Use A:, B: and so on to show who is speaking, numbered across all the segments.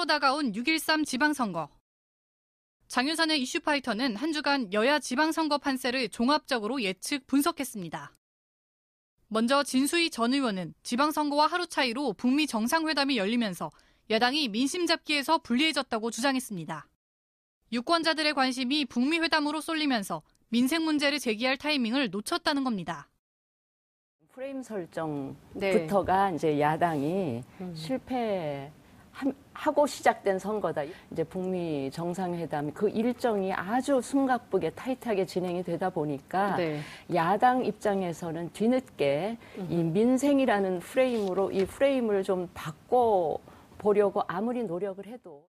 A: 코앞으로 다가온 6.13 지방선거. 장윤선의 이슈파이터는 한 주간 여야 지방선거 판세를 종합적으로 예측 분석했습니다. 먼저 진수희 전 의원은 지방선거와 하루 차이로 북미 정상회담이 열리면서 야당이 민심 잡기에서 불리해졌다고 주장했습니다. 유권자들의 관심이 북미 회담으로 쏠리면서 민생 문제를 제기할 타이밍을 놓쳤다는 겁니다.
B: 프레임 설정부터가 네. 이제 야당이 음. 실패 하고 시작된 선거다. 이제 북미 정상회담 그 일정이 아주 숨가쁘게 타이트하게 진행이 되다 보니까 네. 야당 입장에서는 뒤늦게 이 민생이라는 프레임으로 이 프레임을 좀 바꿔 보려고 아무리 노력을 해도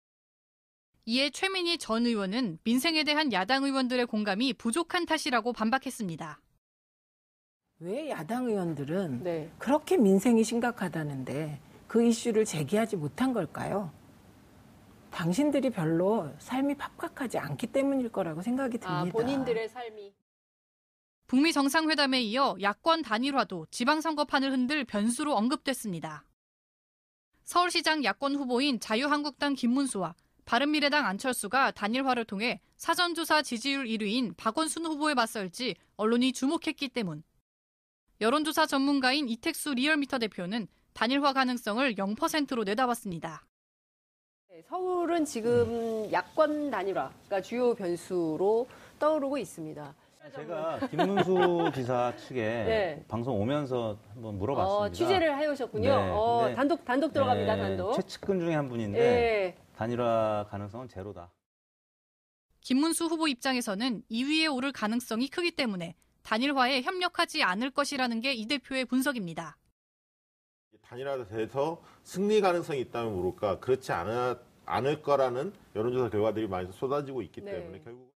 A: 이에 최민희 전 의원은 민생에 대한 야당 의원들의 공감이 부족한 탓이라고 반박했습니다.
C: 왜 야당 의원들은 네. 그렇게 민생이 심각하다는데 그 이슈를 제기하지 못한 걸까요? 당신들이 별로 삶이 팍팍하지 않기 때문일 거라고 생각이 아, 듭니다.
D: 아, 본인들의 삶이.
A: 북미 정상회담에 이어 야권 단일화도 지방선거판을 흔들 변수로 언급됐습니다. 서울시장 야권 후보인 자유한국당 김문수와 바른미래당 안철수가 단일화를 통해 사전조사 지지율 1위인 박원순 후보에 맞설지 언론이 주목했기 때문. 여론조사 전문가인 이택수 리얼미터 대표는 단일화 가능성을 0%로 내다봤습니다.
D: 네, 서울은 지금 음. 야권 단일화가 주요 변수로 떠오르고 있습니다.
E: 제가 김문수 지사 측에 네. 방송 오면서 한번 물어봤습니다.
D: 어, 취재를 해오셨군요. 네, 어, 단독 단독 들어갑니다. 네, 단독.
E: 최측근 중에 한 분인데 네. 단일화 가능성은 제로다.
A: 김문수 후보 입장에서는 2위에 오를 가능성이 크기 때문에 단일화에 협력하지 않을 것이라는 게 이 대표의 분석입니다.
F: 단일화돼서 승리 가능성이 있다면 모를까 그렇지 않아, 않을 거라는 여론조사 결과들이 많이 쏟아지고 있기 네. 때문에 결국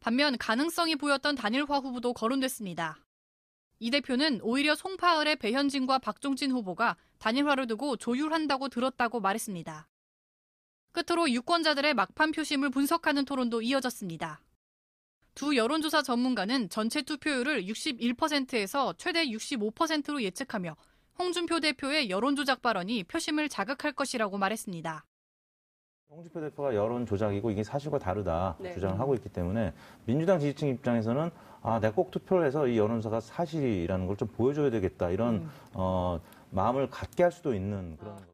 A: 반면 가능성이 보였던 단일화 후보도 거론됐습니다. 이 대표는 오히려 송파을의 배현진과 박종진 후보가 단일화를 두고 조율한다고 들었다고 말했습니다. 끝으로 유권자들의 막판 표심을 분석하는 토론도 이어졌습니다. 두 여론조사 전문가는 전체 투표율을 61%에서 최대 65%로 예측하며 홍준표 대표의 여론조작 발언이 표심을 자극할 것이라고 말했습니다.
E: 홍준표 대표가 여론 조작이고 이게 사실과 다르다 네. 주장을 하고 있기 때문에 민주당 지지층 입장에서는 아, 내가 꼭 투표를 해서 이 여론조사가 사실이라는 걸 좀 보여줘야 되겠다 이런 음. 어, 마음을 갖게 할 수도 있는 그런. 아.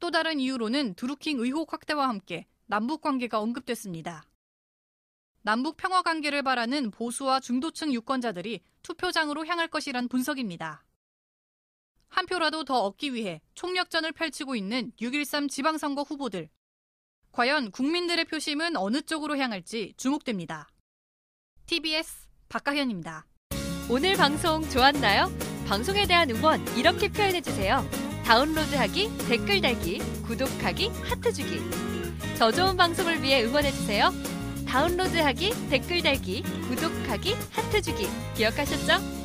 A: 또 다른 이유로는 드루킹 의혹 확대와 함께 남북 관계가 언급됐습니다. 남북 평화 관계를 바라는 보수와 중도층 유권자들이 투표장으로 향할 것이란 분석입니다. 한 표라도 더 얻기 위해 총력전을 펼치고 있는 6.13 지방선거 후보들. 과연 국민들의 표심은 어느 쪽으로 향할지 주목됩니다. TBS 박가현입니다.
G: 오늘 방송 좋았나요? 방송에 대한 응원 이렇게 표현해주세요. 다운로드하기, 댓글 달기, 구독하기, 하트 주기. 더 좋은 방송을 위해 응원해주세요. 다운로드하기, 댓글 달기, 구독하기, 하트 주기. 기억하셨죠?